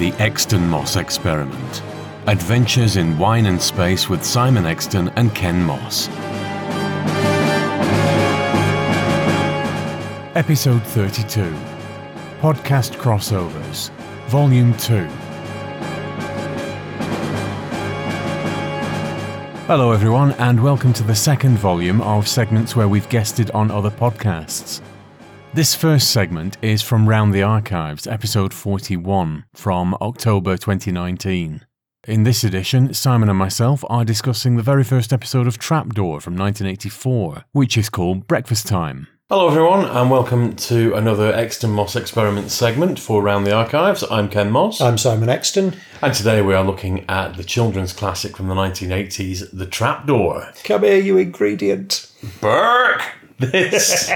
The Exton Moss Experiment Adventures in Wine and Space with Simon Exton and Ken Moss. Episode 32 Podcast Crossovers, Volume 2. Hello, everyone, and welcome to the second volume of segments where we've guested on other podcasts. This first segment is from Round the Archives, episode 41, from October 2019. In this edition, Simon and myself are discussing the very first episode of Trapdoor from 1984, which is called Breakfast Time. Hello, everyone, and welcome to another Exton Moss Experiment segment for Round the Archives. I'm Ken Moss. I'm Simon Exton. And today we are looking at the children's classic from the 1980s, The Trapdoor. Come here, you ingredient. Berk! This.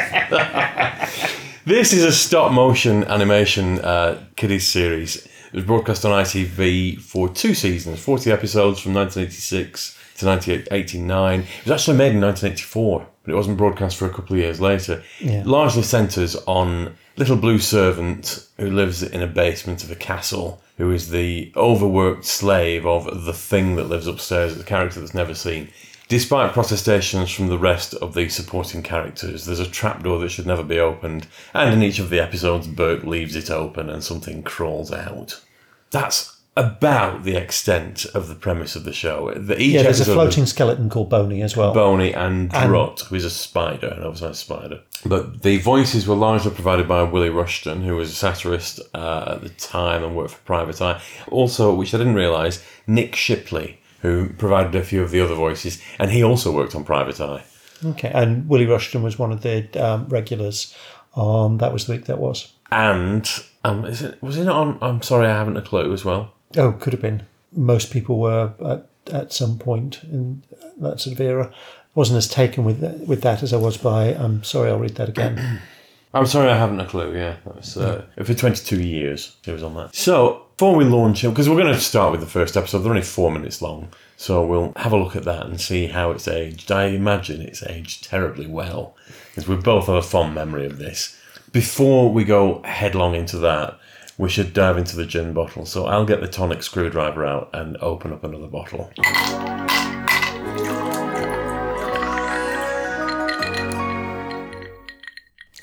this is a stop motion animation uh, kiddies series. It was broadcast on ITV for two seasons, 40 episodes from 1986 to 1989. It was actually made in 1984, but it wasn't broadcast for a couple of years later. Yeah. Largely centres on little blue servant who lives in a basement of a castle, who is the overworked slave of the thing that lives upstairs, the character that's never seen. Despite protestations from the rest of the supporting characters, there's a trapdoor that should never be opened, and in each of the episodes, Berk leaves it open and something crawls out. That's about the extent of the premise of the show. The, Yeah, there's a floating skeleton called Boney as well. Boney and Drutt, who is a spider, an oversized spider. But the voices were largely provided by Willie Rushton, who was a satirist uh, at the time and worked for Private Eye. Also, which I didn't realise, Nick Shipley, who provided a few of the other voices, and he also worked on Private Eye. okay, and Willie Rushton was one of the um, regulars. Um, that was the week that was. And um, is it was it on? I'm sorry, I haven't a clue as well. Oh, could have been. Most people were at, at some point in that sort of era. Wasn't as taken with with that as I was by. I'm sorry, I'll read that again. I'm sorry, I haven't a clue. Yeah, that was uh, for 22 years he was on that. So before we launch it, because we're going to start with the first episode, they're only four minutes long, so we'll have a look at that and see how it's aged. I imagine it's aged terribly well, because we both have a fond memory of this. Before we go headlong into that, we should dive into the gin bottle. So I'll get the tonic screwdriver out and open up another bottle.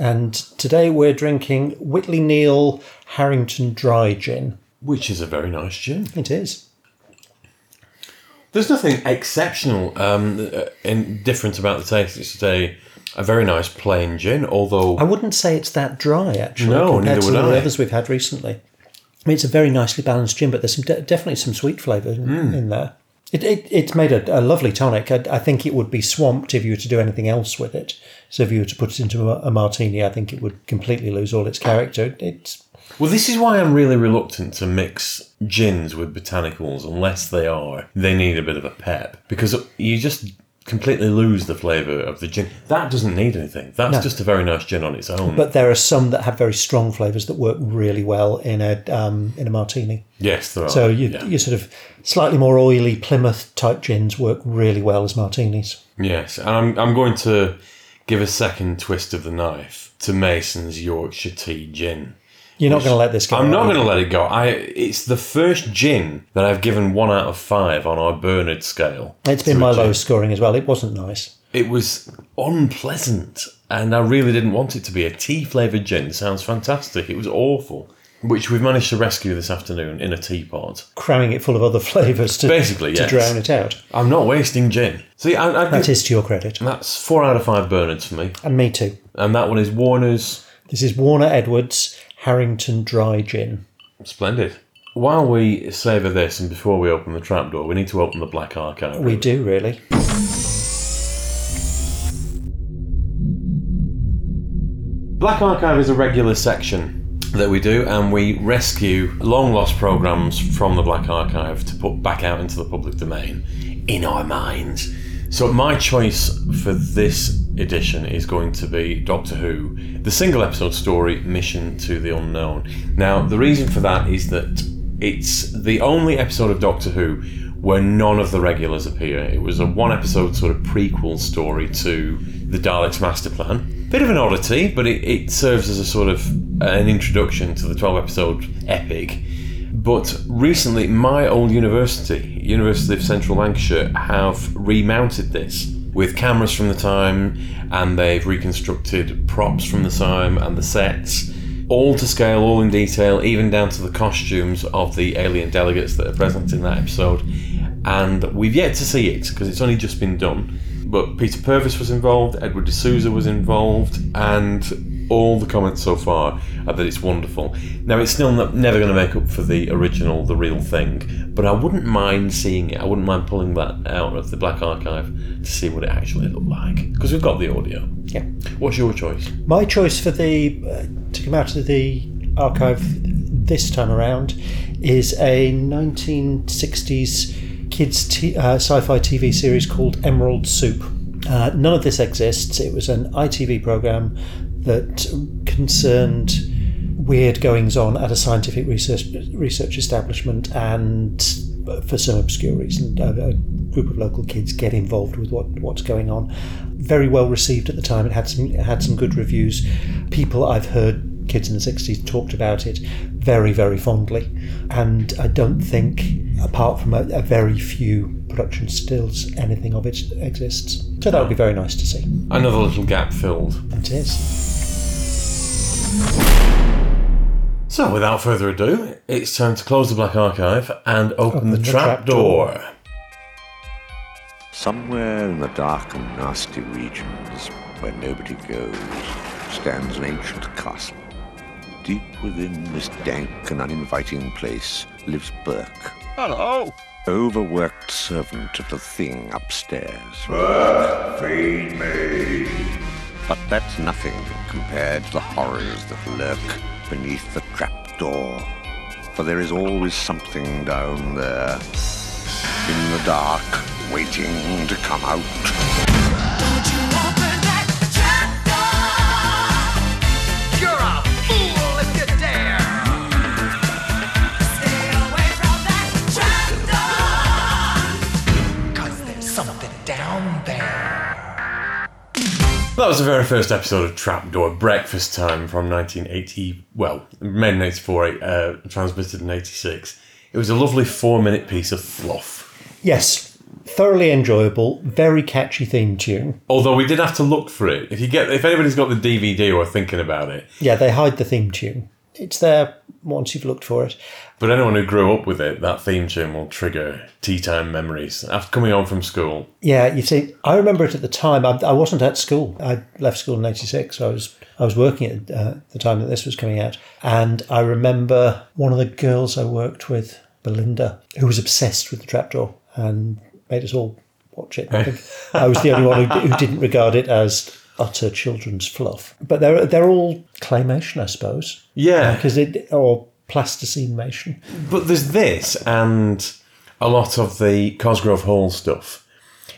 And today we're drinking Whitley Neill Harrington Dry Gin. Which is a very nice gin. It is. There's nothing exceptional um, uh, and different about the taste. It's a, very nice plain gin, although I wouldn't say it's that dry actually No, compared to the I. others we've had recently. I mean, it's a very nicely balanced gin, but there's some de- definitely some sweet flavour in, Hmm. in there. It, it it's made a, a lovely tonic. I, I think it would be swamped if you were to do anything else with it. So if you were to put it into a, a martini, I think it would completely lose all its character. It's Well, this is why I'm really reluctant to mix gins with botanicals unless they are they need a bit of a pep because you just completely lose the flavour of the gin. That doesn't need anything. That's No. just a very nice gin on its own. but there are some that have very strong flavours that work really well in a um, in a martini. yes, there are. So you yeah. you sort of slightly more oily Plymouth type gins work really well as martinis. yes, and I'm I'm going to give a second twist of the knife to Mason's Yorkshire Tea Gin. You're not going to let this go. I'm not going to let it go. I it's the first gin that I've given one out of five on our Bernard scale. It's been my lowest scoring as well. It wasn't nice. It was unpleasant, and I really didn't want it to be a tea flavoured gin. Sounds fantastic. It was awful, which we've managed to rescue this afternoon in a teapot. cramming it full of other flavours to, Basically, to yes. drown it out. I'm not wasting gin. See, I, I That is to your credit. that's four out of five Bernards for me, And me too. and that one is Warner's. This is Warner Edwards Harrington Dry Gin. Splendid. While we savour this, and before we open the trapdoor, we need to open the Black Archive. We do, really. Black Archive is a regular section that we do, and we rescue long lost programs from the Black Archive to put back out into the public domain in our minds. So, my choice for this edition is going to be Doctor Who, the single episode story Mission to the Unknown. Now, the reason for that is that it's the only episode of Doctor Who where none of the regulars appear. It was a one episode sort of prequel story to the Daleks' master plan. Bit of an oddity, but it, it serves as a sort of uh, an introduction to the 12 episode epic. But recently, my old university, University of Central Lancashire, have remounted this with cameras from the time and they've reconstructed props from the time and the sets, all to scale, all in detail, even down to the costumes of the alien delegates that are present in that episode. And we've yet to see it because it's only just been done. But Peter Purves was involved, Edward de Souza was involved, and all the comments so far are that it's wonderful. Now, it's still not, never going to make up for the original, the real thing, but I wouldn't mind seeing it. I wouldn't mind pulling that out of the Black Archive to see what it actually looked like because we've got the audio. Yeah. What's your choice? My choice for the uh, to come out of the archive this time around is a 1960s kids t- uh, sci-fi TV series called Emerald Soup. Uh, none of this exists. It was an ITV program that concerned weird goings on at a scientific research research establishment and uh, for some obscure reason a, a group of local kids get involved with what what's going on. Very well received at the time. It had some it had some good reviews. People I've heard kids in the 60s talked about it very very fondly. And I don't think apart from a, a very few production stills anything of it exists so that would be very nice to see Another little gap filled. it is So, without further ado, it's time to close the Black Archive and open, Open the, the trap trap door. Somewhere in the dark and nasty regions where nobody goes stands an ancient castle. Deep within this dank and uninviting place lives Berk. Hello! Overworked servant of the thing upstairs. Feed me! But that's nothing compared to the horrors that lurk beneath the trapdoor. For there is always something down there in the dark, waiting to come out. That was the very first episode of Trapdoor Breakfast Time from 1980. Well, made in 84, uh, transmitted in 86. It was a lovely four minute piece of fluff. Yes, thoroughly enjoyable, very catchy theme tune. Although we did have to look for it. If you get, if anybody's got the DVD or thinking about it, Yeah, they hide the theme tune. It's there once you've looked for it. but anyone who grew up with it, that theme tune will trigger tea time memories after coming home from school. Yeah, you see, I remember it at the time. I, I wasn't at school. I left school in '86. So I was I was working at uh, the time that this was coming out, and I remember one of the girls I worked with, Belinda, who was obsessed with the trapdoor and made us all watch it. I think I was the only one who, who didn't regard it as utter children's fluff. But they're they're all claymation, I suppose, Yeah, uh, because it or plasticination. But there's this and a lot of the Cosgrove Hall stuff.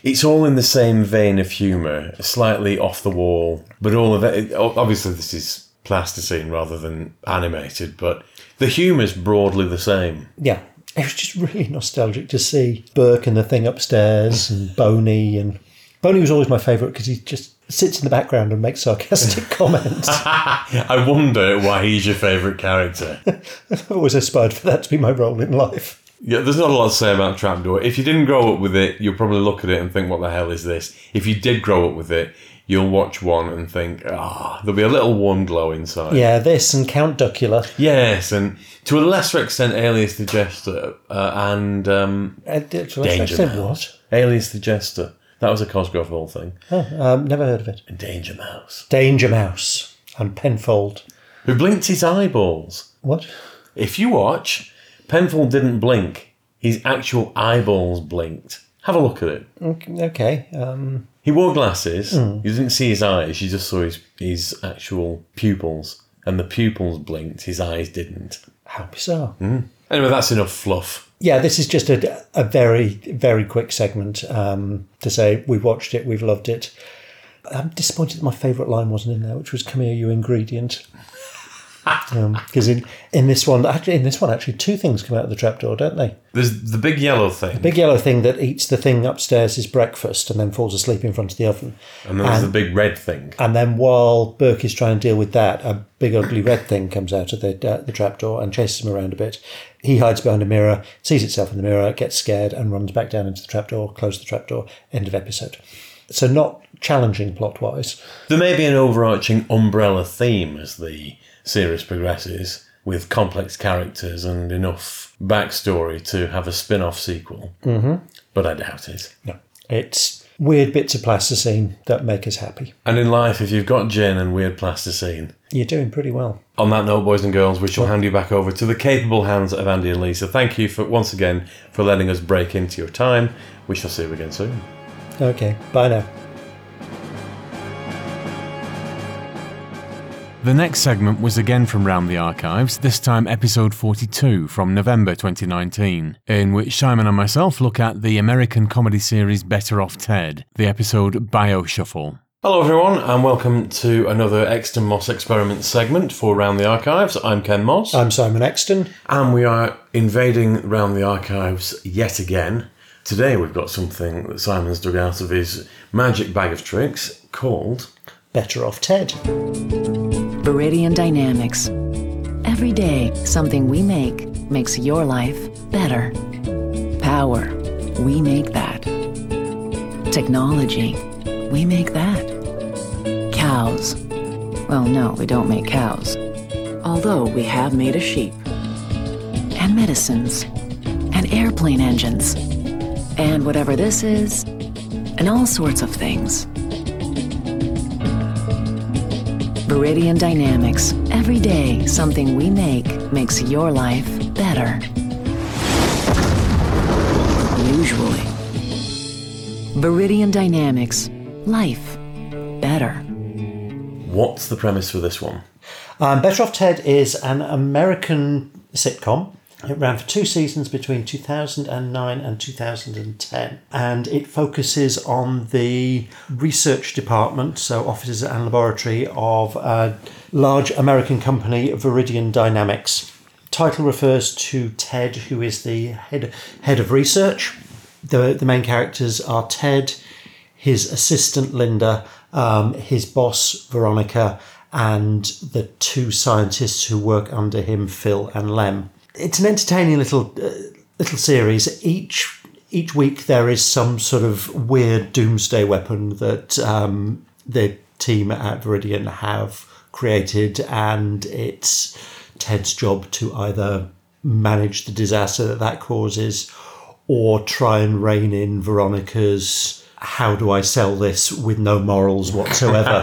It's all in the same vein of humour, slightly off the wall, but all of it. Obviously, this is plasticine rather than animated, but the humour's broadly the same. Yeah. It was just really nostalgic to see Berk and the thing upstairs and mm. Boney and Boney was always my favourite because he just sits in the background and makes sarcastic comments. I wonder why he's your favourite character. I've always aspired for that to be my role in life. Yeah, there's not a lot to say about Trapdoor. If you didn't grow up with it, you'll probably look at it and think, what the hell is this? If you did grow up with it, you'll watch one and think, ah, there'll be a little warm glow inside. Yeah, this and Count Duckula. Yes, and to a lesser extent, Alias the Jester uh, and um, Uh, to a lesser Danger extent, Mouse. Alias the Jester. That was a Cosgrove Hall thing. what? Um, never heard of it. And Danger Mouse, Danger Mouse and Penfold. who blinked his eyeballs. What? If you watch, Penfold didn't blink. His actual eyeballs blinked. Have a look at it. Okay. Um, He wore glasses. You didn't see his eyes. You just saw his, his actual pupils. And the pupils blinked. His eyes didn't. how bizarre. Anyway, that's enough fluff. Yeah, this is just a, a very, very quick segment um, to say we've watched it, we've loved it. I'm disappointed that my favourite line wasn't in there, which was "Come here, you ingredient." Because in, in this one, actually, in this one, actually, two things come out of the trapdoor, don't they? There's the big yellow thing, The Big yellow thing that eats the thing upstairs is breakfast and then falls asleep in front of the oven. and then there's the big red thing. And then while Berk is trying to deal with that, a big ugly red thing comes out of the uh, the trapdoor and chases him around a bit. He hides behind a mirror, sees itself in the mirror, gets scared, and runs back down into the trapdoor. Close the trapdoor. End of episode. So not challenging plot wise. There may be an overarching umbrella theme as the series progresses, with complex characters and enough backstory to have a spin off sequel. Mm-hmm. But I doubt it. No, it's weird bits of plasticine that make us happy. And in life, if you've got gin and weird plasticine, You're doing pretty well. on that note, boys and girls, we shall hand you back over to the capable hands of Andy and Lisa. Thank you for once again for letting us break into your time. We shall see you again soon. Okay, bye now. The next segment was again from Round the Archives, this time episode 42 from November 2019, in which Simon and myself look at the American comedy series Better Off Ted, the episode Bioshuffle. Hello, everyone, and welcome to another Exton Moss experiment segment for Round the Archives. I'm Ken Moss. I'm Simon Exton. And we are invading round the archives yet again. Today we've got something that Simon's dug out of his magic bag of tricks called Better off Ted. Veridian Dynamics. Every day, something we make makes your life better. Power, we make that. Technology, we make that. Cows. Well, no, we don't make cows. Although we have made a sheep. And medicines. And airplane engines. And whatever this is. And all sorts of things. Veridian Dynamics. Every day, something we make makes your life better. Usually. Veridian Dynamics. Life better. What's the premise for this one? Um, Better Off Ted is an American sitcom. It ran for two seasons between 2009 and 2010, and it focuses on the research department, so offices and laboratory of a large American company, Veridian Dynamics. Title refers to Ted, who is the head head of research. The the main characters are Ted, his assistant Linda, um, his boss Veronica, and the two scientists who work under him, Phil and Lem. It's an entertaining little uh, little series. Each each week there is some sort of weird doomsday weapon that um, the team at Veridian have created, and it's Ted's job to either manage the disaster that that causes or try and rein in Veronica's how do I sell this with no morals whatsoever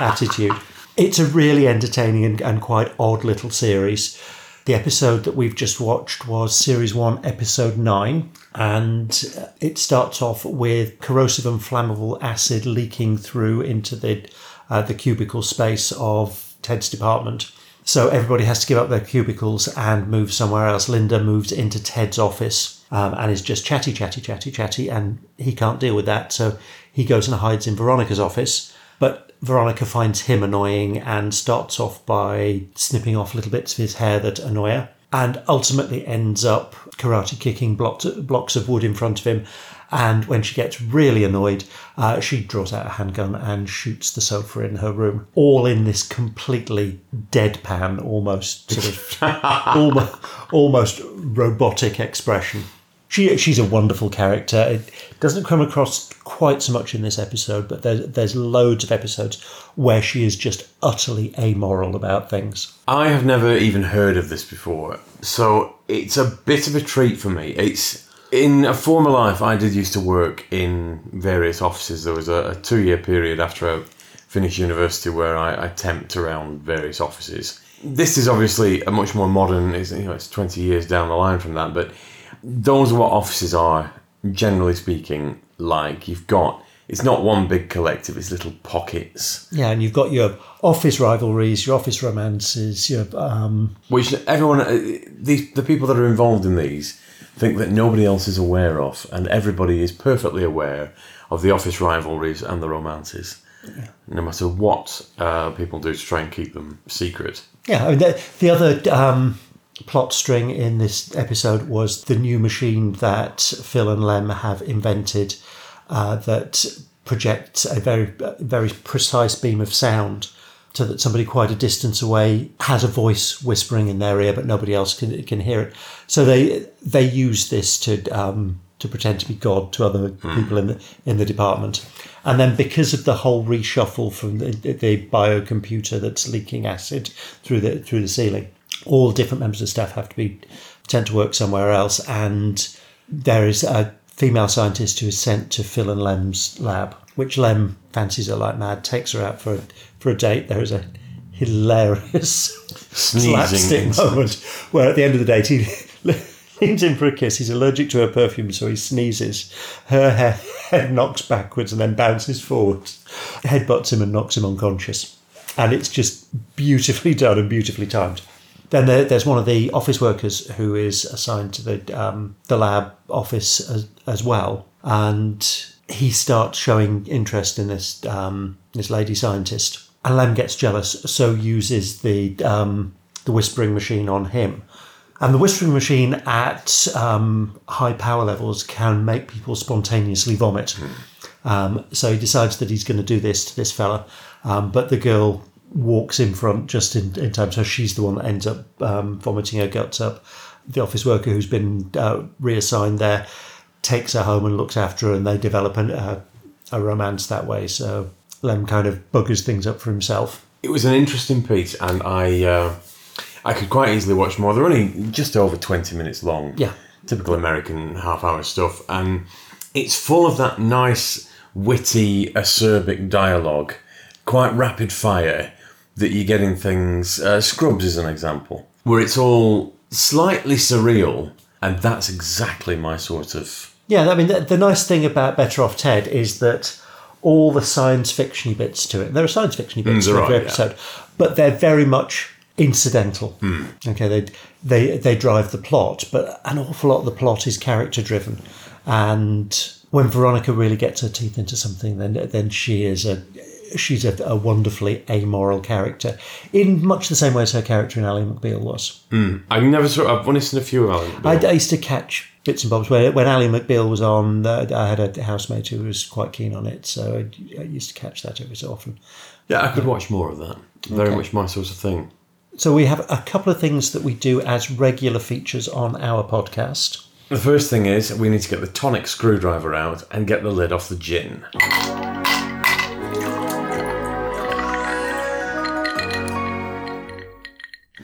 attitude. It's a really entertaining and, and quite odd little series. The episode that we've just watched was Series 1, Episode 9, and it starts off with corrosive and flammable acid leaking through into the, uh, the cubicle space of Ted's department. So everybody has to give up their cubicles and move somewhere else. Linda moves into Ted's office um, and is just chatty, chatty, chatty, chatty, and he can't deal with that. So he goes and hides in Veronica's office. But Veronica finds him annoying and starts off by snipping off little bits of his hair that annoy her, and ultimately ends up karate kicking blocks, blocks of wood in front of him. And when she gets really annoyed, uh, she draws out a handgun and shoots the sofa in her room, all in this completely deadpan, almost sort of almost, almost robotic expression. She, she's a wonderful character. It doesn't come across quite so much in this episode, but there's, there's loads of episodes where she is just utterly amoral about things. I have never even heard of this before, so it's a bit of a treat for me. It's in a former life, I did used to work in various offices. There was a, a two year period after I finished university where I, I temped around various offices. This is obviously a much more modern. It's, you know, it's twenty years down the line from that, but those are what offices are, generally speaking. Like you've got, it's not one big collective; it's little pockets. Yeah, and you've got your office rivalries, your office romances, your um, which everyone, uh, these the people that are involved in these, think that nobody else is aware of, and everybody is perfectly aware of the office rivalries and the romances. Yeah. no matter what uh, people do to try and keep them secret. Yeah, I mean, the, the other um, plot string in this episode was the new machine that Phil and Lem have invented uh, that projects a very, very precise beam of sound. So that somebody quite a distance away has a voice whispering in their ear, but nobody else can can hear it. So they they use this to um, to pretend to be God to other people in the in the department, and then because of the whole reshuffle from the, the biocomputer that's leaking acid through the through the ceiling, all different members of staff have to be sent to work somewhere else, and there is a female scientist who is sent to Phil and Lem's lab, which Lem fancies her like mad, takes her out for a, for a date. There is a hilarious slapstick moment where at the end of the date he leans in for a kiss. He's allergic to her perfume, so he sneezes. Her head, head knocks backwards and then bounces forward, headbutts him and knocks him unconscious. And it's just beautifully done and beautifully timed. Then there, there's one of the office workers who is assigned to the um, the lab office as, as well, and he starts showing interest in this um, this lady scientist. And Lem gets jealous, so uses the um, the whispering machine on him. And the whispering machine at um, high power levels can make people spontaneously vomit. Um, so he decides that he's going to do this to this fella, um, but the girl walks in front just in, in time, so she's the one that ends up um, vomiting her guts up. The office worker who's been uh, reassigned there takes her home and looks after her, and they develop an, uh, a romance that way. So Lem kind of buggers things up for himself. It was an interesting piece, and I uh, I could quite easily watch more. They're only just over twenty minutes long. Yeah. typical American half-hour stuff, and it's full of that nice, witty, acerbic dialogue, quite rapid fire that you get in things. Uh, Scrubs is an example where it's all slightly surreal, and that's exactly my sort of. Yeah, I mean, the, the nice thing about Better Off Ted is that all the science fiction bits to it, there are science fiction bits Mm, to there every are, yeah. episode, but they're very much incidental. Hmm. Okay, they, they they drive the plot, but an awful lot of the plot is character driven. And when Veronica really gets her teeth into something, then then she is a she's a, a wonderfully amoral character, in much the same way as her character in Ally McBeal was. I never saw. I've only seen a few of Alan. I, I used to catch bits and bobs. When, when Ally McBeal was on, uh, I had a housemate who was quite keen on it, so I, I used to catch that every so often. yeah, I could watch more of that. Very Okay. much my sort of thing. So we have a couple of things that we do as regular features on our podcast. The first thing is we need to get the tonic screwdriver out and get the lid off the gin.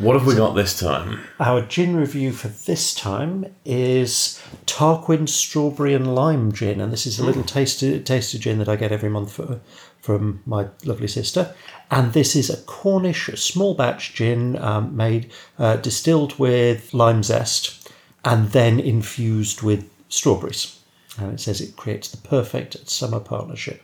What have we got this time? Our gin review for this time is Tarquin Strawberry and Lime Gin, and this is a little taster taster gin that I get every month for, from my lovely sister. And this is a Cornish small batch gin um, made uh, distilled with lime zest and then infused with strawberries. And it says it creates the perfect summer partnership.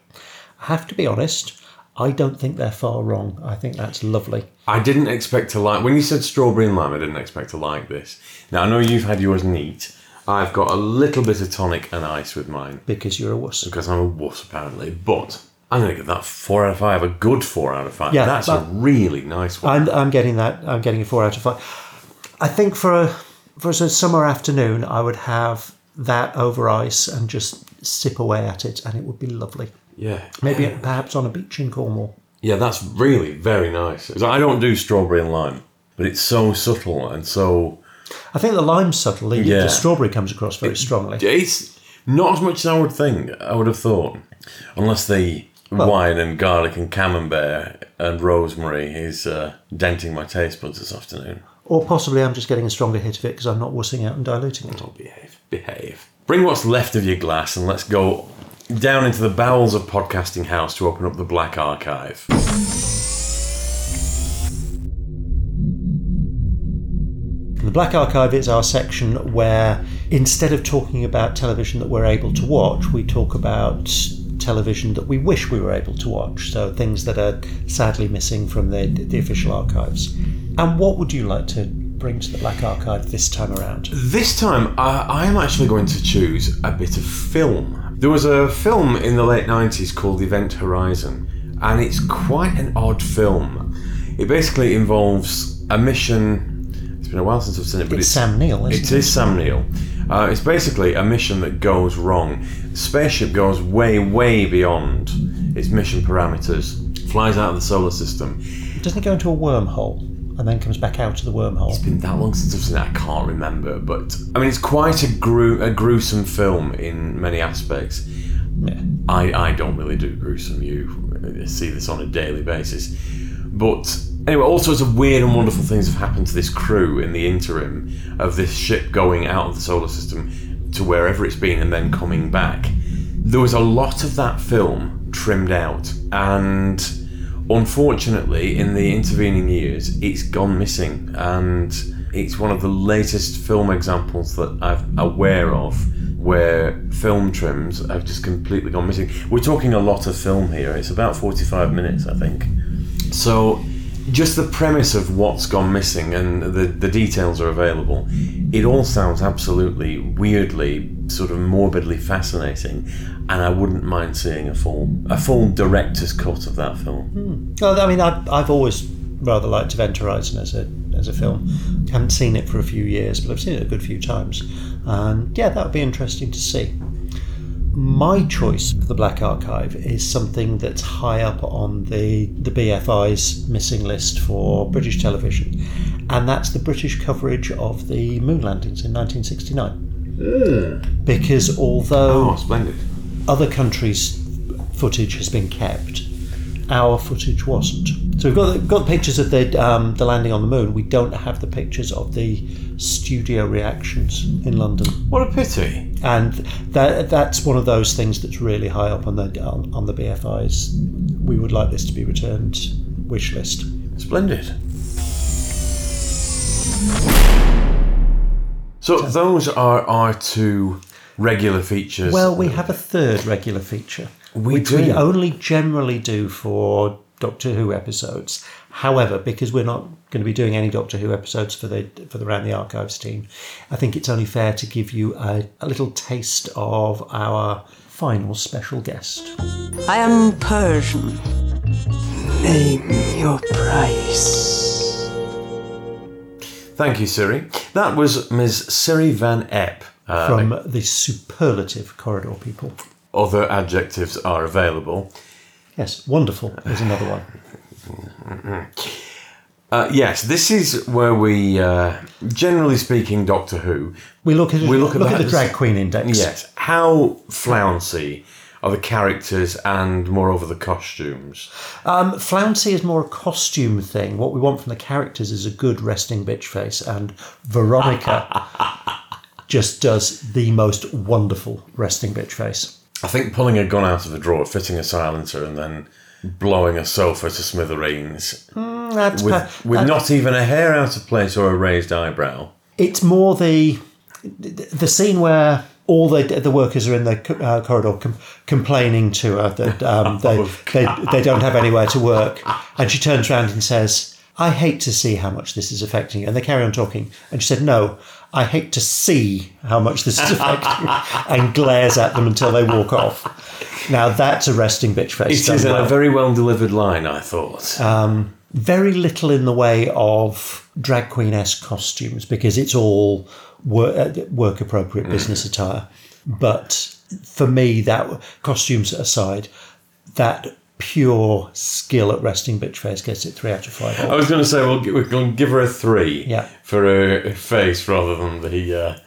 I have to be honest, I don't think they're far wrong. I think that's lovely. I didn't expect to like when you said strawberry and lime. I didn't expect to like this. Now I know you've had yours neat. I've got a little bit of tonic and ice with mine Because you're a wuss. because I'm a wuss apparently. But I'm going to give that four out of five. A good four out of five. Yeah, that's a really nice one. I'm, I'm getting that. I'm getting a four out of five. I think for a for a summer afternoon, I would have that over ice and just sip away at it, and it would be lovely. Yeah, Maybe perhaps on a beach in Cornwall. Yeah, that's really very nice. I don't do strawberry and lime, but it's so subtle and so. I think the lime's subtle. The, Yeah. the strawberry comes across very strongly. It's not as much as I would think. I would have thought, unless the wine and garlic and camembert and rosemary is uh, denting my taste buds this afternoon. Or possibly I'm just getting a stronger hit of it because I'm not wussing out and diluting it. Oh, behave, behave. Bring what's left of your glass and let's go down into the bowels of podcasting house to open up the black archive. The Black Archive is our section where instead of talking about television that we're able to watch, we talk about television that we wish we were able to watch. So things that are sadly missing from the, the official archives. And what would you like to bring to the Black Archive this time around? This time, I, I'm actually going to choose a bit of film. There was a film in the late 90s called Event Horizon, and it's quite an odd film. It basically involves a mission. It's been a while since I've seen it, but It's it's, Sam Neill, isn't it, It is Sam Neill. Uh, it's basically a mission that goes wrong. Spaceship goes way, way beyond its mission parameters. Flies out of the solar system. Doesn't it go into a wormhole and then comes back out of the wormhole? It's been that long since I've seen it, I can't remember. But I mean, it's quite a, gru- a gruesome film in many aspects. Yeah. I, I don't really do gruesome. You see this on a daily basis. But anyway, all sorts of weird and wonderful things have happened to this crew in the interim of this ship going out of the solar system to wherever it's been and then coming back. There was a lot of that film trimmed out, and unfortunately, in the intervening years, it's gone missing. And it's one of the latest film examples that I'm aware of where film trims have just completely gone missing. We're talking a lot of film here. It's about 45 minutes, I think. So, just the premise of what's gone missing and the, the details are available, it all sounds absolutely weirdly, sort of morbidly fascinating. And I wouldn't mind seeing a full a full director's cut of that film. Hmm. Well, I mean, I've, I've always rather liked Event Horizon as a as a film. haven't seen it for a few years, but I've seen it a good few times, and yeah, that would be interesting to see. My choice for the Black Archive is something that's high up on the the BFI's missing list for British television, and that's the British coverage of the moon landings in 1969. Because although Oh, splendid. other countries' footage has been kept. Our footage wasn't. So we've got the, got pictures of the um, the landing on the moon. We don't have the pictures of the studio reactions in London, What a pity. and that that's one of those things that's really high up on the on, on the BFI's. We would like this to be returned wish list. Splendid. So those are our two regular features. Well, we have a third regular feature, We which we do. only generally do for Doctor Who episodes. However, because we're not going to be doing any Doctor Who episodes for the for the Round the Archives team, I think it's only fair to give you a, a little taste of our final special guest. I am Persian. Name your price. Thank you, Syrie. That was Ms. Syrie Van Epp. Uh, From the superlative corridor people. other adjectives are available. Yes, wonderful is another one. Uh, yes, this is where we, uh, generally speaking, Doctor Who. We look at We look at look at the drag queen index. Yes, how flouncy are the characters and, moreover, the costumes? Um, Flouncy is more a costume thing. What we want from the characters is a good resting bitch face, and Veronica just does the most wonderful resting bitch face. I think pulling a gun out of a drawer, fitting a silencer, and then blowing a sofa to smithereens That's with, pa- with not even a hair out of place or a raised eyebrow. It's more the the scene where all the the workers are in the uh, corridor com- complaining to her that um, they, they they don't have anywhere to work, and she turns around and says, "I hate to see how much this is affecting." you." And they carry on talking, and she said, "No, I hate to see how much this is affecting," you," and glares at them until they walk off. Now that's a resting bitch face. It is done a very well delivered line, I thought. very little in the way of drag queen esque costumes because it's all work, uh, work appropriate business attire. But for me, that costumes aside, that pure skill at resting bitch face gets it three out of five. I was going to say we'll, we're going to give her a three Yeah. for her face rather than the uh,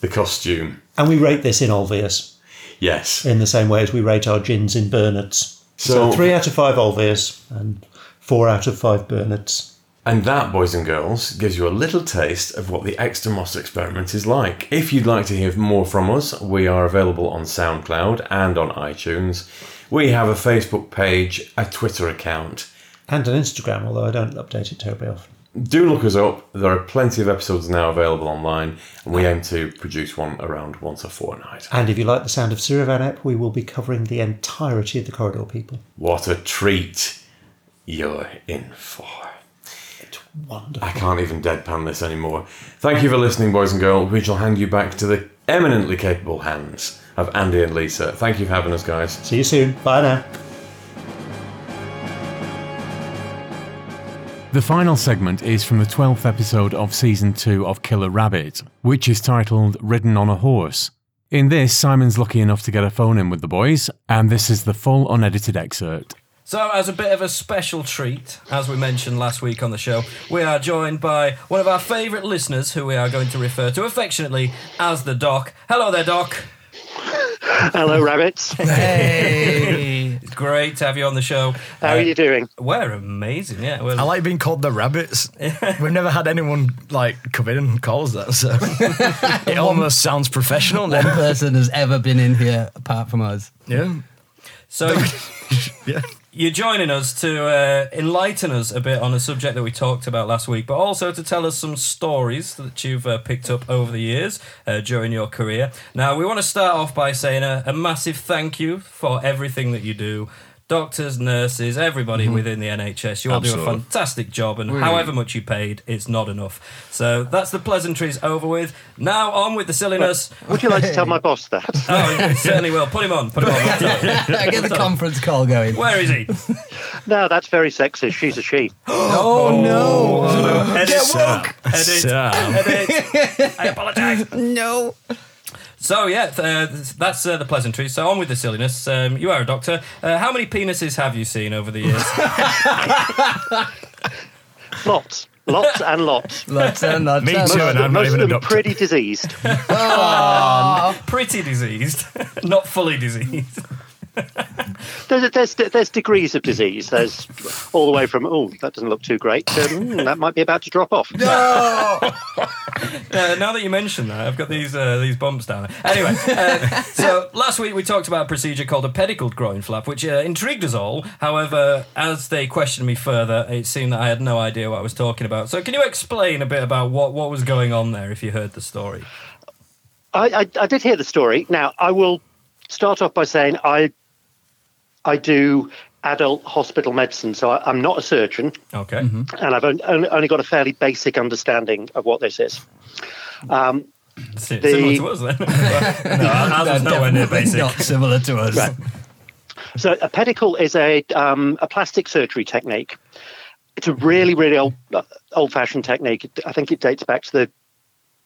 the costume. And we rate this in Olvius Yes. in the same way as we rate our gins in Bernards. So, So- three out of five Olvius and four out of five Bernards. And that, boys and girls, gives you a little taste of what the Exton Moss experiment is like. If you'd like to hear more from us, we are available on SoundCloud and on iTunes. We have a Facebook page, a Twitter account. And an Instagram, although I don't update it terribly often. Do look us up. There are plenty of episodes now available online, and we aim to produce one around once a fortnight. And if you like the sound of Cyril Van Epp, we will be covering the entirety of the Corridor People. What a treat you're in for. Wonderful. I can't even deadpan this anymore. Thank you for listening, boys and girls. We shall hand you back to the eminently capable hands of Andy and Lisa. Thank you for having us, guys. See you soon. Bye now. The final segment is from the 12th episode of season 2 of Killer Rabbit, which is titled Ridden on a Horse. In this, Simon's lucky enough to get a phone in with the boys, and this is the full unedited excerpt. So, as a bit of a special treat, as we mentioned last week on the show, we are joined by one of our favourite listeners who we are going to refer to affectionately as the Doc. Hello there, Doc. Hello, rabbits. Hey! it's great to have you on the show. How are you uh, doing? We're amazing, yeah. We're, I like being called the rabbits. We've never had anyone like come in and call us that, so it almost sounds professional. One person has ever been in here apart from us. Yeah, So, yeah. You're joining us to uh, enlighten us a bit on a subject that we talked about last week, but also to tell us some stories that you've uh, picked up over the years uh, during your career. Now, we want to start off by saying a, a massive thank you for everything that you do. Doctors, nurses, everybody mm-hmm. within the NHS, you all do a fantastic job, and however much you paid, it's not enough. So that's the pleasantries over with. Now on with the silliness. Would you like to tell my boss that? Oh, certainly will. Put him on. Put him on. What's up? Get the conference call going. Where is he? No, that's very sexist. She's a she. Oh, no. Oh, Edit. Edit. Sam. Edit. I apologise. No. So yeah, th- uh, that's uh, the pleasantries. So on with the silliness. Um, you are a doctor. Uh, how many penises have you seen over the years? Lots. Lots and lots. Lots and lots. Me too, lots. and I'm not Most even of a them doctor. pretty diseased. Pretty diseased, not fully diseased. There's, there's, there's degrees of disease. There's all the way from, oh, that doesn't look too great, to, "Hmm, that might be about to drop off. Uh, now that you mention that, I've got these uh, these bumps down there. Anyway, uh, so last week we talked about a procedure called a pedicled groin flap, which uh, intrigued us all. However, as they questioned me further, it seemed that I had no idea what I was talking about. So, can you explain a bit about what, what was going on there if you heard the story? I, I, I did hear the story. Now, I will start off by saying I, I do adult hospital medicine, so I, I'm not a surgeon. Okay. and I've only, only got a fairly basic understanding of what this is. Um, Si- The- Similar to us then. no, ours was nowhere near basic. Not similar to us. Right. so a pedicle is a um, a plastic surgery technique. It's a really really old uh, old fashioned technique. I think it dates back to the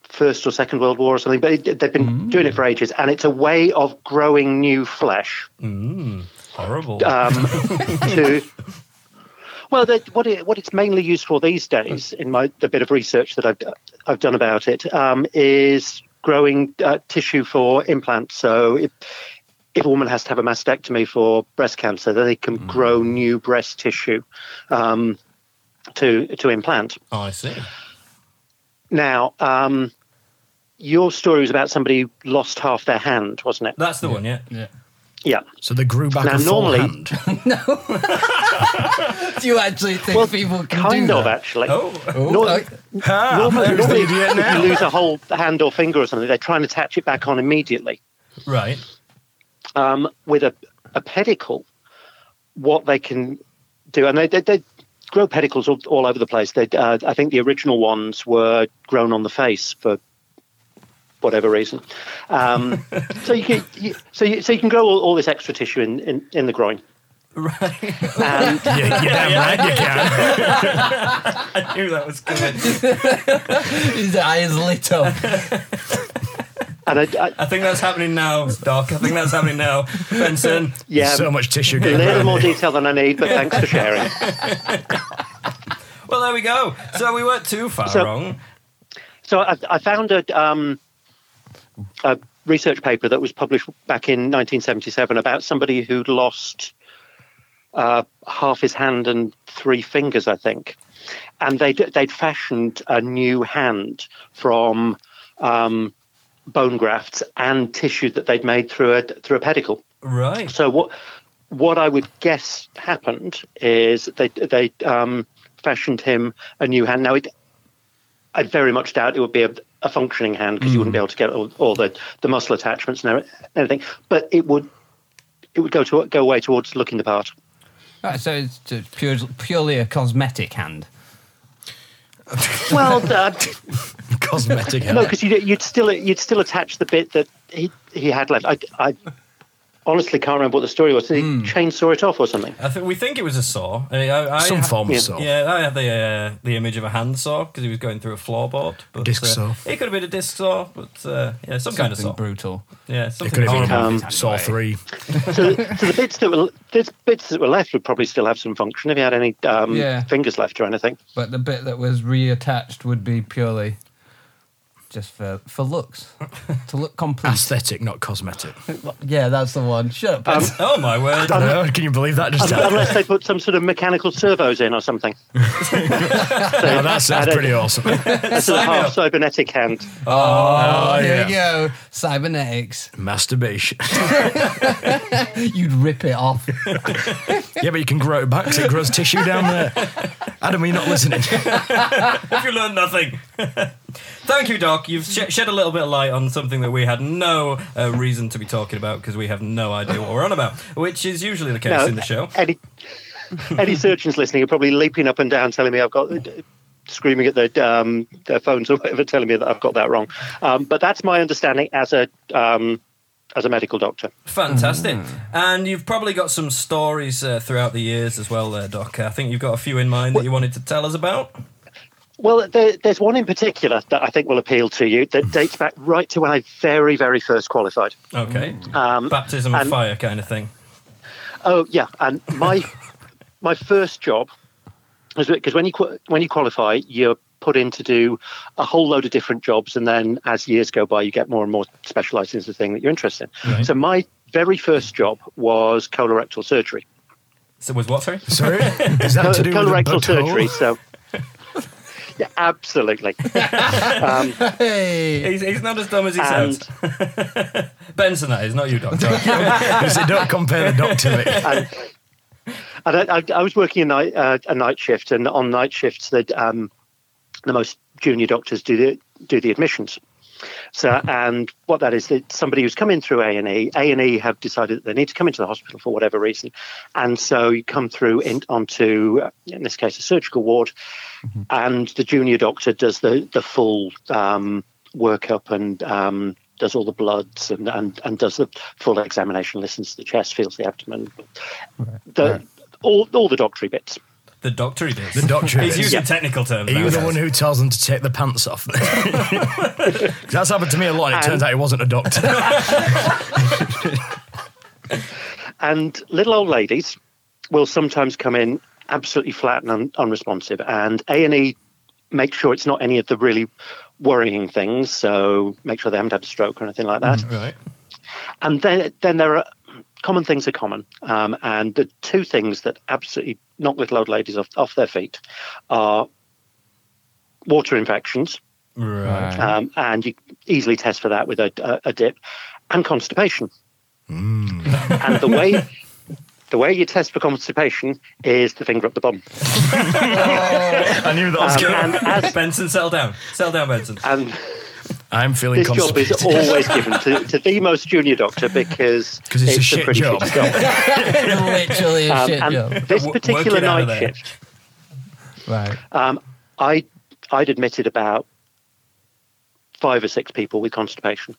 First or Second World War or something, but it, they've been doing it for ages, and it's a way of growing new flesh Horrible. um, to. Well, what it, what it's mainly used for these days, in my the bit of research that I've I've done about it, um, is growing uh, tissue for implants. So if if a woman has to have a mastectomy for breast cancer, then they can grow new breast tissue um, to to implant. oh, I see. Now, um, your story was about somebody who lost half their hand, wasn't it? That's the one, yeah. Yeah. So they grew back Now, a full normally- hand. Do you actually think Well, people can kind do of that? actually. Oh, Oh, Nor- like- Ah, Normally, normally if you lose a whole hand or finger or something, they try and attach it back on immediately. right. Um, with a, a pedicle, what they can do, and they, they, they grow pedicles all, all over the place. They, uh, I think the original ones were grown on the face for whatever reason. Um, so you can, you, so you, so you can grow all, all this extra tissue in, in, in the groin. Right. And Yeah, you're damn right you can. I knew that was coming. His eyes lit up. and I, I, I think that's happening now, Doc. I think that's happening now. Benson. yeah, So much tissue a little more here. detail than I need, but thanks for sharing. Well, there we go. So we weren't too far So- wrong. So I, I found a, um, a research paper that was published back in 1977 about somebody who'd lost uh, half his hand and three fingers, I think, and they'd they'd fashioned a new hand from um, bone grafts and tissue that they'd made through a through a pedicle. Right. So what what I would guess happened is they they um, fashioned him a new hand. Now it, I very much doubt it would be a, a functioning hand because you wouldn't be able to get all, all the, the muscle attachments and everything. But it would it would go to go away towards looking the part. Right, so it's just pure, purely a cosmetic hand. Well, uh, Cosmetic hand. no, because you'd, you'd still you'd still attach the bit that he he had left. I, I honestly can't remember what the story was. Did he chainsaw it off or something? I think we think it was a saw. I, I, I Some ha- form of Yeah. saw. Yeah, I had the uh, the image of a handsaw because he was going through a floorboard. But, Disc uh, saw. It could have been a disc saw, but uh, yeah, some kind of saw. Brutal. Yeah, It something could have horrible. been Saw 3. so, so the bits that were the bits that were left would probably still have some function if he had any um, Yeah. fingers left or anything. But the bit that was reattached would be purely just for for looks, to look complete. Aesthetic, not cosmetic. yeah, that's the one. Shut up. Um, Ben. Oh my word! No, can you believe that just Un- happened? Unless they put some sort of mechanical servos in or something. Oh, that sounds pretty awesome. That's a half cybernetic hand. oh, Oh, here yeah. we go. Cybernetics. Masturbation. You'd rip it off. Yeah, but you can grow it back because it grows tissue down there. Adam, are you not listening? Have you learned nothing? Thank you, Doc. You've sh- shed a little bit of light on something that we had no uh, reason to be talking about because we have no idea what we're on about, which is usually the case No, in the show. Any, any surgeons listening are probably leaping up and down, telling me I've got, screaming at their um, their phones or whatever, telling me that I've got that wrong. Um, but that's my understanding as a um, as a medical doctor. Fantastic. And you've probably got some stories uh, throughout the years as well, there, Doc. I think you've got a few in mind that you wanted to tell us about. Well, there, there's one in particular that I think will appeal to you that dates back right to when I very, very first qualified. Okay. Um, Baptism of fire kind of thing. Oh yeah, and my my first job was because when you when you qualify, you're put in to do a whole load of different jobs, and then as years go by, you get more and more specialised into the thing that you're interested in. Right. So my very first job was colorectal surgery. So was what, sorry? Sorry? Is that to do colorectal butthole? surgery? So. Yeah, absolutely. um, Hey. He's, he's not as dumb as he And- sounds. Benson, that is, not you, Doctor. You say, don't compare the doc to me. and, and I, I, I was working a night uh, a night shift, and on night shifts, the um, the most junior doctors do the do the admissions. So, and what that is, that somebody who's come in through A and E, A and E have decided that they need to come into the hospital for whatever reason, and so you come through in, onto, uh, in this case, a surgical ward, and the junior doctor does the the full um, workup and um, does all the bloods and, and and does the full examination, listens to the chest, feels the abdomen, the, all all the doctory bits. The doctory bits. The doctor. He's using Yeah. technical terms. Are you the nowadays. one who tells them to take the pants off? 'Cause That's happened to me a lot, and it And- turns out he wasn't a doctor. And little old ladies will sometimes come in absolutely flat and un- unresponsive, and A and E make sure it's not any of the really worrying things. So make sure they haven't had a stroke or anything like that. Right. And then then there are common things are common, um, and the two things that absolutely knock little old ladies off off their feet are water infections, Right. um, and you easily test for that with a, a, a dip, and constipation. And the way the way you test for constipation is to finger up the bum. I knew that was Um, good. and as Benson, settle down. Settle down, Benson. and I'm feeling this job is always given to, to the most junior doctor because it's a a shit pretty job. shit job. Literally a Um, shit and job. this particular work it out of night shift, Right. um, I I'd admitted about five or six people with constipation,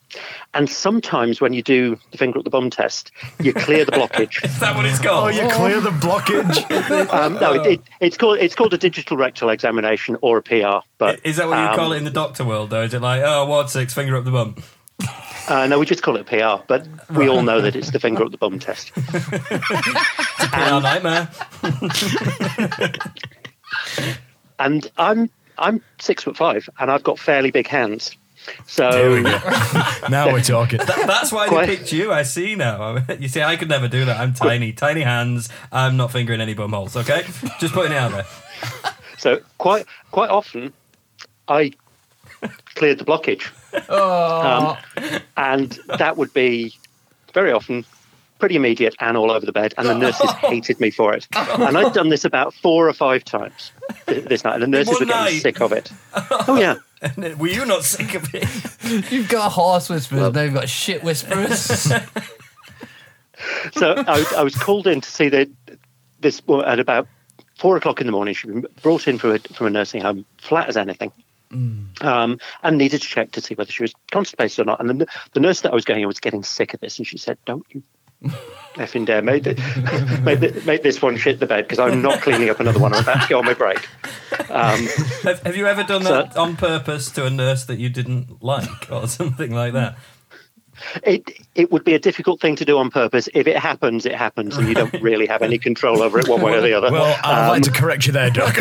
and sometimes when you do the finger up the bum test, you clear the blockage. Is that what it's called? Oh, you clear the blockage. Um, no, it, it, it's called it's called a digital rectal examination or a PR. But Is that what you um, call it in the doctor world, though? Is it like, oh, ward six, finger up the bum? Uh, no, we just call it PR, but we all know that it's the finger up the bum test. PR nightmare. And I'm I'm six foot five, and I've got fairly big hands. There So we go. now we're talking. That- that's why Quite- they picked you. I see now. You see, I could never do that. I'm tiny, tiny hands. I'm not fingering any bum holes. Okay, just putting it out there. so quite quite often, I cleared the blockage, Oh, um, and that would be very often pretty immediate and all over the bed. And the nurses hated me for it. And I'd done this about four or five times this night, and the nurses One were getting night? sick of it. Oh yeah. Were you not sick of it? you've got a horse whisperers, now you've got shit whisperers. so I, I was called in to see that this woman at about four o'clock in the morning. She'd been brought in from a, from a nursing home, flat as anything, um, and needed to check to see whether she was constipated or not. And the, the nurse that I was going in was getting sick of this, and she said, "Don't you effing dare make, th- make, th- make this one shit the bed because I'm not cleaning up another one. I'm about to go on my break. Um, Have, have you ever done So- that on purpose to a nurse that you didn't like or something like that? it it would be a difficult thing to do on purpose. If it happens, it happens, and you don't really have any control over it one way or the other. Well, I'd like to Um, correct you there, Doc.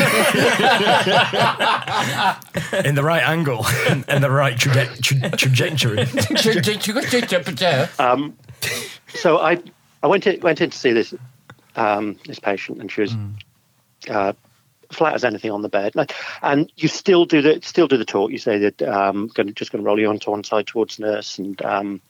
in the right angle and the right traje- tra- trajectory. Um, so I I went in, went in to see this um, this patient, and she was uh, flat as anything on the bed. And, I- and you still do the still do the talk. You say that um, going just going to roll you onto one side towards nurse, and um,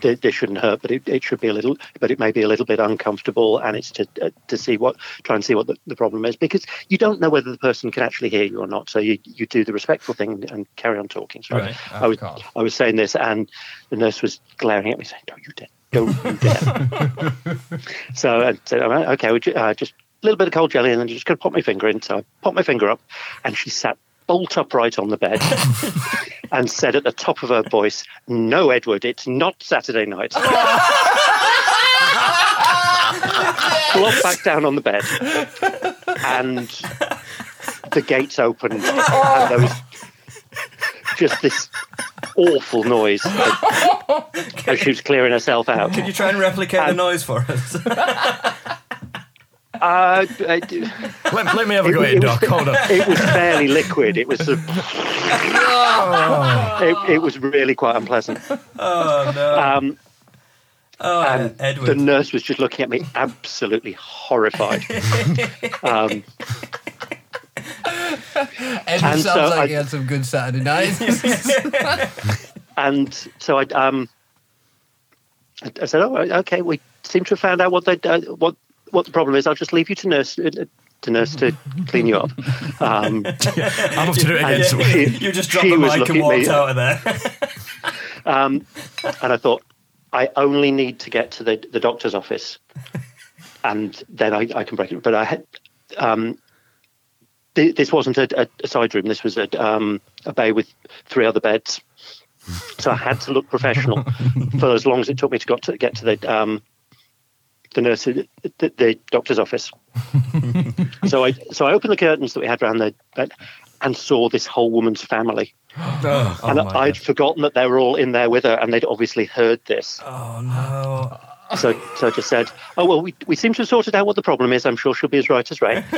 th- this shouldn't hurt, but it, it should be a little, but it may be a little bit uncomfortable, and it's to uh, to see what try and see what the, the problem is because you don't know whether the person can actually hear you or not. So you, you do the respectful thing and carry on talking. So Right, I, I was. I was saying this, and the nurse was glaring at me, saying, "Don't you dare, don't you dare." so I said, "Okay, we ju- uh, just a little bit of cold jelly, and then you're just going to pop my finger in." So I popped my finger up, and she sat bolt upright on the bed and said at the top of her voice, "No, Edward, it's not Saturday night." Flop back down on the bed, and the gates opened, and there was just this awful noise as she was clearing herself out. Can you try and replicate the noise for us? Uh, I d- Let, let me have a go It- at it, it was- Doc. Hold on. It was fairly liquid. It was. sort of- it, it was really quite unpleasant. Oh no! Um, oh, and Edward. the nurse was just looking at me, absolutely horrified. um, Edward And sounds so like I- he had some good Saturday nights. and so I, um, I, I said, "Oh, okay. We seem to have found out what they uh, what what the problem is. I'll just leave you to nurse uh, to nurse to clean you up." Um, I'll have to do it again. so- she- you just dropped she the mic and looking walked me, out of there. Um, and I thought, I only need to get to the, the doctor's office, and then I, I can break it. But I had um, th- this wasn't a, a, a side room. This was a, um, a bay with three other beds. So I had to look professional for as long as it took me to got to get to the um, the nurse, the, the doctor's office. so I so I opened the curtains that we had around the bed and saw this whole woman's family. oh, and my I'd forgotten that they were all in there with her, and they'd obviously heard this. Oh no! So, so I just said, "Oh well, we, we seem to have sorted out what the problem is. I'm sure she'll be as right as rain."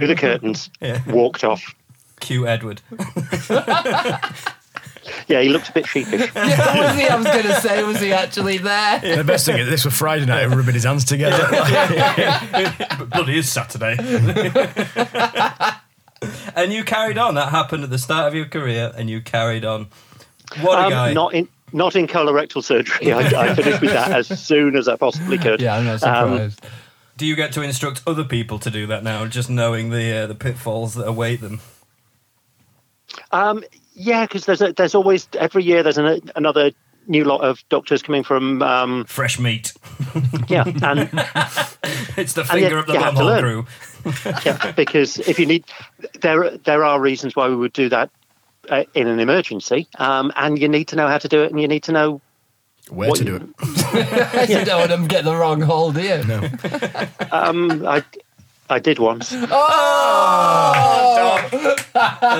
Through the curtains, Yeah. walked off. Cue Edward. Yeah, he looked a bit sheepish. yeah, was he? I was going to say, was he actually there? The best thing is this was Friday night and rubbing his hands together. but bloody is Saturday. and you carried on. That happened at the start of your career, and you carried on. What a Um, guy! Not in not in colorectal surgery. I, I finished with that as soon as I possibly could. Yeah, I'm not Um, surprised. Do you get to instruct other people to do that now, just knowing the uh, the pitfalls that await them? Um, yeah, because there's a, there's always every year there's an, another new lot of doctors coming from um, Fresh meat. yeah, and It's the finger up the you have to learn. crew. yeah, because if you need, there there are reasons why we would do that uh, in an emergency, um, and you need to know how to do it, and you need to know Where What to you- do it? you don't want him to get the wrong hold, do you? No. Um, I I did once Oh!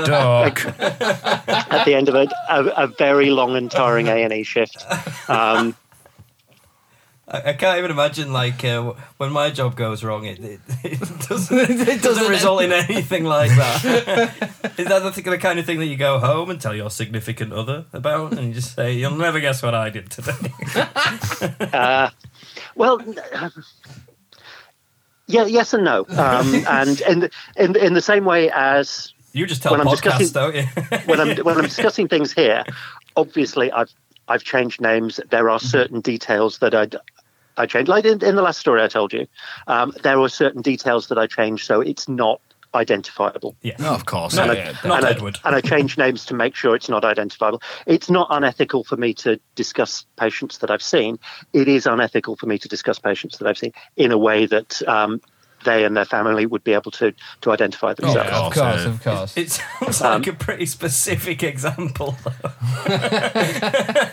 Doc. at the end of a, a, a very long and tiring A and E shift. Um, I, I can't even imagine like uh, when my job goes wrong, it, it, it doesn't It doesn't doesn't- result in anything like that. Is that the, the kind of thing that you go home and tell your significant other about, and you just say, "You'll never guess what I did today." uh, well. um, Yeah, yes and no, um, and in the, in in the same way as You just tell When I'm discussing- don't you? when I'm when I'm discussing things here, obviously I've I've changed names. There are certain details that I I changed. Like in, in the last story I told you, um, there were certain details that I changed, so it's not identifiable. yeah. No, of course. No, yeah, no, not and Edward. I, and I changed names to make sure it's not identifiable. It's not unethical for me to discuss patients that I've seen. It is unethical for me to discuss patients that I've seen in a way that um, they and their family would be able to to identify themselves. yeah. Of course, of course. It sounds Um, like a pretty specific example.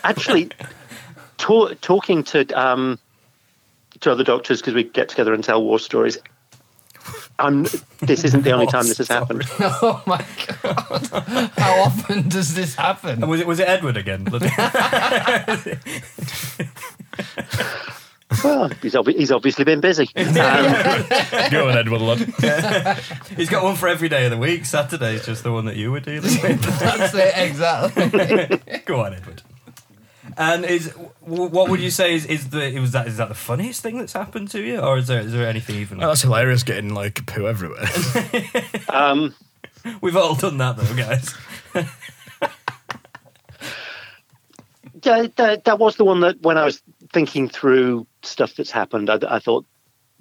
Actually, ta- talking to um, to other doctors because we get together and tell war stories. I'm, this isn't the only War time this has happened. oh my god! How often does this happen? And was it was it Edward again? Well, he's, obvi- he's obviously been busy. Um, Go on, Edward Lund. He's got one for every day of the week. Saturday's just the one that you were dealing with. That's it exactly. Go on, Edward. And is what would you say is, is the was that is that the funniest thing that's happened to you, or is there is there anything even? Oh, that's hilarious getting like poo everywhere. um, We've all done that though, guys. that, that, that was the one that when I was thinking through stuff that's happened, I, I thought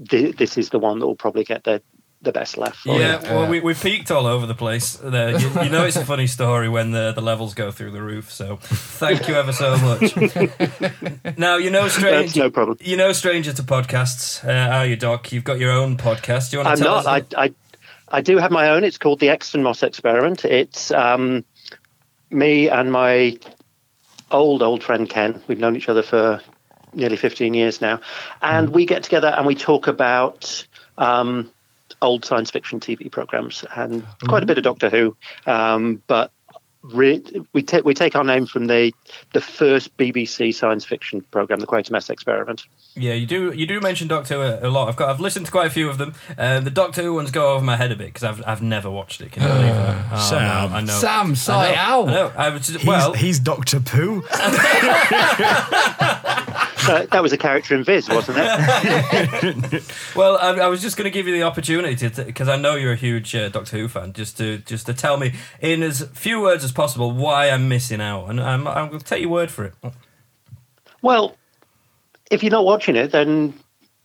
thi- this is the one that will probably get the, the best left. for Yeah, it. well, we, we peaked all over the place. There, you, you know, it's a funny story when the, the levels go through the roof. So, thank you ever so much. now, you know, strange. That's no problem. You know, stranger to podcasts. Uh, are you, Doc? You've got your own podcast. Do you want to? I'm to tell not. us? I, I, I do have my own. It's called the Exton Moss Experiment. It's um, me and my old, old friend Ken. We've known each other for nearly 15 years now. And we get together and we talk about um, old science fiction TV programs and quite a bit of Doctor Who. Um, but re- we, ta- we take our name from the, the first BBC science fiction program, the Quatermass Experiment. Yeah, you do. You do mention Doctor Who a, a lot. I've got. I've listened to quite a few of them. Um, the Doctor Who ones go over my head a bit because I've I've never watched it. Can you believe that? Oh, Sam. no, I know. Sam, I know, out. I know. I was just, He's, well, he's Doctor Pooh. So that was a character in Viz, wasn't it? Well, I, I was just going to give you the opportunity because I know you're a huge uh, Doctor Who fan, just to just to tell me in as few words as possible why I'm missing out, and I'm, I'm going to take your word for it. Well, if you're not watching it, then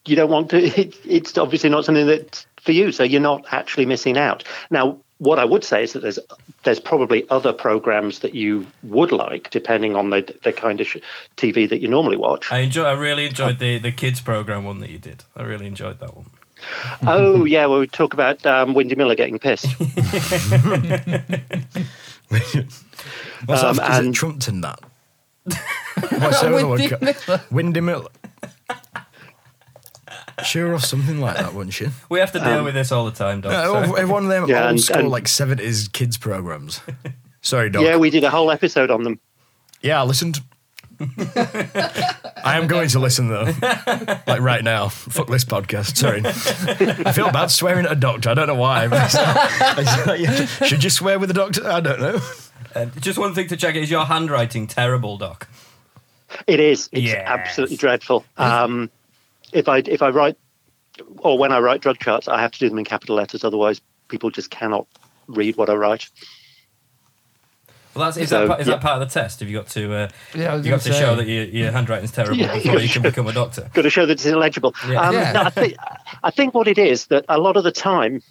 you don't want to. It, it's obviously not something that's for you, so you're not actually missing out. Now, what I would say is that there's there's probably other programs that you would like, depending on the the kind of sh- TV that you normally watch. I enjoy. I really enjoyed the the kids program one that you did. I really enjoyed that one. oh yeah, well we talk about um, Windy Miller getting pissed. What's Um, that? Is it and- Trumpton that? What's the other one? Windy Miller. Windy Miller. Sure, or something like that, wouldn't she? We have to deal Um, with this all the time, Doc. Yeah, so- uh, one of them Yeah, old and- school and- like seventies kids programs. Sorry, Doc. yeah, we did a whole episode on them. Yeah, I listened. I am going to listen though, like right now. Fuck this podcast. Sorry, I feel bad swearing at a doctor. I don't know why. but it's like- it's like, yeah, Should you swear with a doctor? I don't know. Uh, just one thing to check: is your handwriting terrible, Doc? It is. It's Yes. absolutely dreadful. Um, if I if I write or when I write drug charts, I have to do them in capital letters. Otherwise, people just cannot read what I write. Well, that's is, So, that, part, is yeah. that part of the test? Have you got to? Uh, Yeah, you got gonna to show that your, your handwriting's terrible Yeah. before you can become a doctor. Got to show that it's illegible. Yeah. Um, Yeah. no, I, think, I think what it is that a lot of the time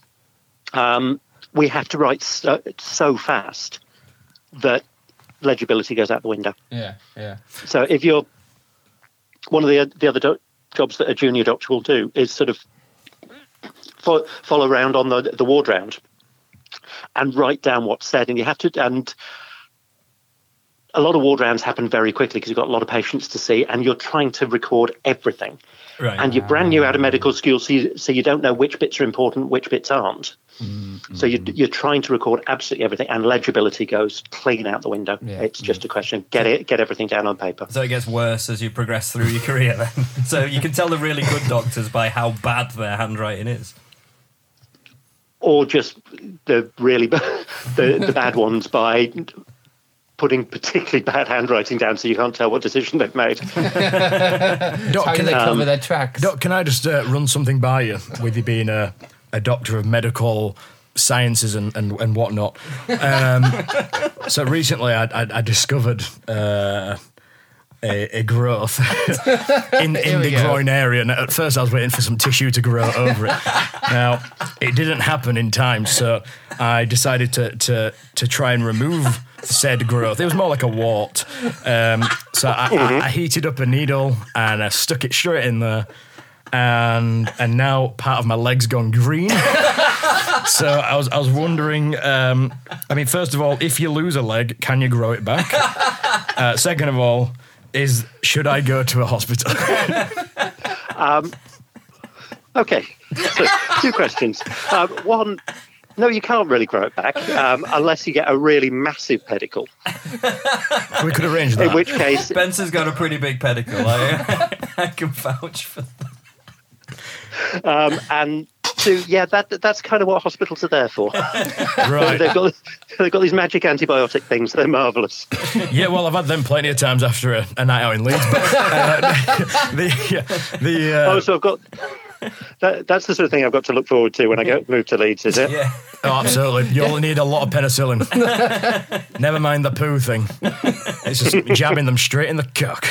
um, we have to write so, so fast that legibility goes out the window. Yeah, yeah. So if you're one of the the other do- jobs that a junior doctor will do is sort of fo- follow around on the the ward round and write down what's said, and you have to and. A lot of ward rounds happen very quickly because you've got a lot of patients to see, and you're trying to record everything. Right. And you're brand new out of medical school, so you, so you don't know which bits are important, which bits aren't. Mm-hmm. So you, you're trying to record absolutely everything, and legibility goes clean out the window. Yeah. It's mm-hmm. just a question get it, get everything down on paper. So it gets worse as you progress through your career. Then, so you can tell the really good doctors by how bad their handwriting is. or just the really b- the, the bad ones by putting particularly bad handwriting down so you can't tell what decision they've made. Doc, How do can, they I, cover their tracks? Doc, can I just uh, run something by you with you being a, a doctor of medical sciences and, and, and whatnot? Um, so recently I, I, I discovered uh, a, a growth in, in we the go. groin area. And at first I was waiting for some tissue to grow over it. Now, it didn't happen in time, so I decided to, to, to try and remove said growth. It was more like a wart. Um, so I, I, I heated up a needle and I stuck it straight in there. And and now part of my leg's gone green. so I was I was wondering. Um, I mean, first of all, if you lose a leg, can you grow it back? Uh, second of all, is should I go to a hospital? Um, okay, so two questions. Um, one, no, you can't really grow it back um, unless you get a really massive pedicle. we could arrange that. In which case, Spencer's got a pretty big pedicle. I, I can vouch for that. um, and two, yeah, that that's kind of what hospitals are there for. Right. they've got they've got these magic antibiotic things. They're marvelous. yeah, well, I've had them plenty of times after a, a night out in Leeds. But, uh, the the uh, oh, so I've got. That, that's the sort of thing I've got to look forward to when I go move to Leeds, is it? Yeah. Oh, absolutely. You'll need a lot of penicillin. Never mind the poo thing. It's just jabbing them straight in the cock.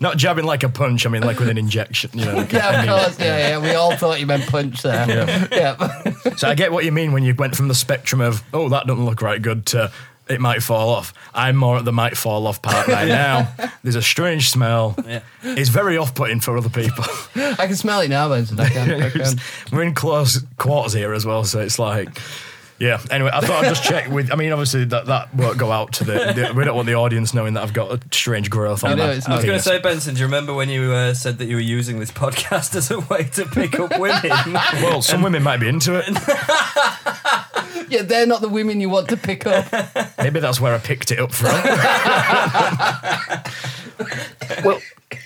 Not jabbing like a punch, I mean like with an injection. You know, like Yeah, of mean- course. Yeah, yeah. We all thought you meant punch there. Yeah. yeah. So I get what you mean when you went from the spectrum of, oh, that doesn't look right good to it might fall off. I'm more at the might fall off part right now. There's a strange smell. Yeah. It's very off putting for other people. I can smell it now, Benson. I can. I can. We're in close quarters here as well, so it's like. Yeah. Anyway, I thought I'd just check with. I mean, obviously that, that won't go out to the, the- We don't want the audience knowing that I've got a strange growth on I know my it's I was going to say, Benson, do you remember when you uh, said that you were using this podcast as a way to pick up women? Well, some women might be into it. Yeah, they're not the women you want to pick up. Maybe that's where I picked it up from. Well,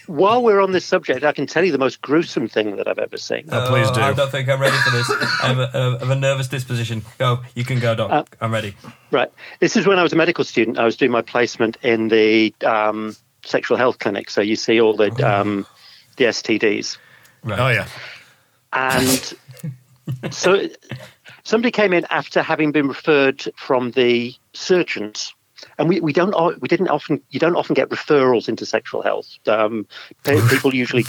while we're on this subject, I can tell you the most gruesome thing that I've ever seen. Oh, please do. I don't think I'm ready for this. I have a, a, a nervous disposition. Go. You can go, Doc. Uh, I'm ready. Right. This is when I was a medical student. I was doing my placement in the um, sexual health clinic. So you see all the um, the STDs, Right. Oh yeah. and so somebody came in after having been referred from the surgeons. And we, we don't we didn't often you don't often get referrals into sexual health. Um, people usually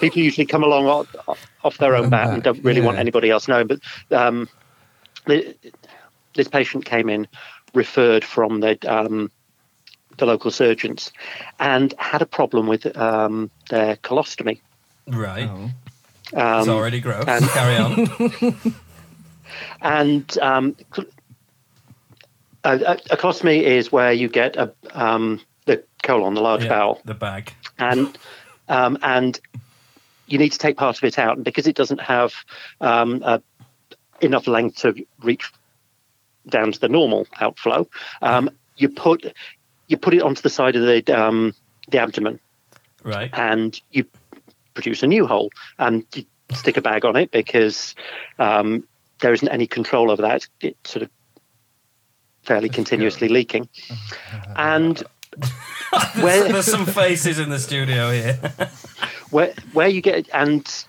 people usually come along off, off their own bat and don't really want anybody else knowing. But um, the, this patient came in referred from the um, the local surgeons and had a problem with um, their colostomy. Right. Um, it's already gross. and- Carry on. and um, a, a colostomy is where you get a um, the colon, the large Yeah, bowel, The bag. and um, and you need to take part of it out, and because it doesn't have um, uh, enough length to reach down to the normal outflow, um, you put you put it onto the side of the um, the abdomen, Right. and you produce a new hole, and you stick a bag on it because um, there isn't any control over that. It's sort of fairly continuously leaking, and where There's some faces in the studio here. where where you get and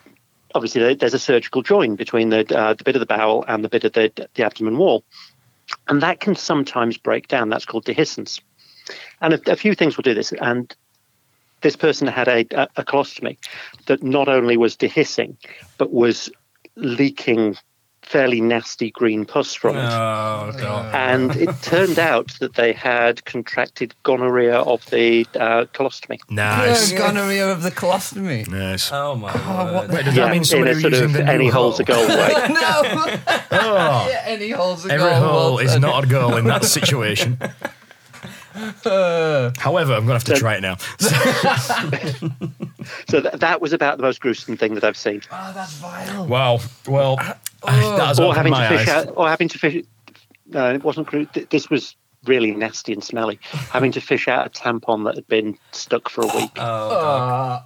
obviously there's a surgical join between the uh, the bit of the bowel and the bit of the the abdomen wall, and that can sometimes break down. That's called dehiscence, and a, a few things will do this. And this person had a, a, a colostomy that not only was dehiscing, but was leaking fairly nasty green pus from it. Oh, God. And it turned out that they had contracted gonorrhea of the uh, colostomy. Nice. Yeah, gonorrhea of the colostomy. Nice. Oh, my God. what word. Wait, does Yeah, that mean in a sort using of the new any hole's a hole? goal way. no. Oh, yeah, any holes a every goal, hole is not a goal in that situation. Uh, However, I'm going to have to So- try it now. So th- that was about the most gruesome thing that I've seen. oh, that's vile. Wow. Well, that has or having my to fish eyes. out, or having to fish. No, it wasn't. This was really nasty and smelly. having to fish out a tampon that had been stuck for a week. Oh,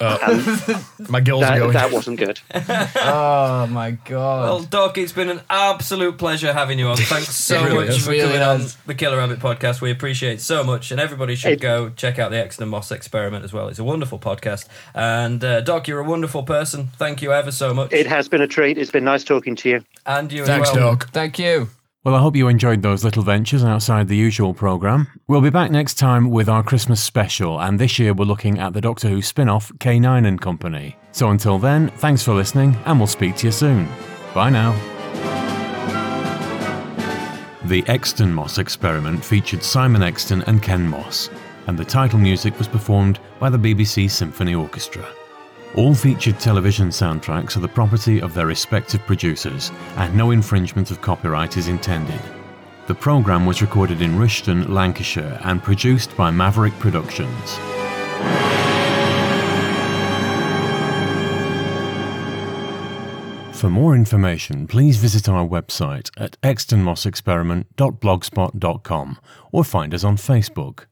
My gills are going. that wasn't good. oh my god. Well, Doc, it's been an absolute pleasure having you on. Thanks so really much is. for Really coming on the Killer Rabbit podcast. We appreciate it so much, and everybody should It- go check out the Exton Moss experiment as well. It's a wonderful podcast. And uh, Doc, you're a wonderful person. Thank you ever so much. It has been a treat. It's been nice talking to you. and you Thanks, as well. Doc. Thank you. Well, I hope you enjoyed those little ventures outside the usual programme. We'll be back next time with our Christmas special, and this year we're looking at the Doctor Who spin off K9 and Company. So until then, thanks for listening, and we'll speak to you soon. Bye now. The Exton Moss experiment featured Simon Exton and Ken Moss, and the title music was performed by the BBC Symphony Orchestra. All featured television soundtracks are the property of their respective producers, and no infringement of copyright is intended. The programme was recorded in Rishton, Lancashire, and produced by Maverick Productions. For more information, please visit our website at extonmossexperiment.blogspot.com or find us on Facebook.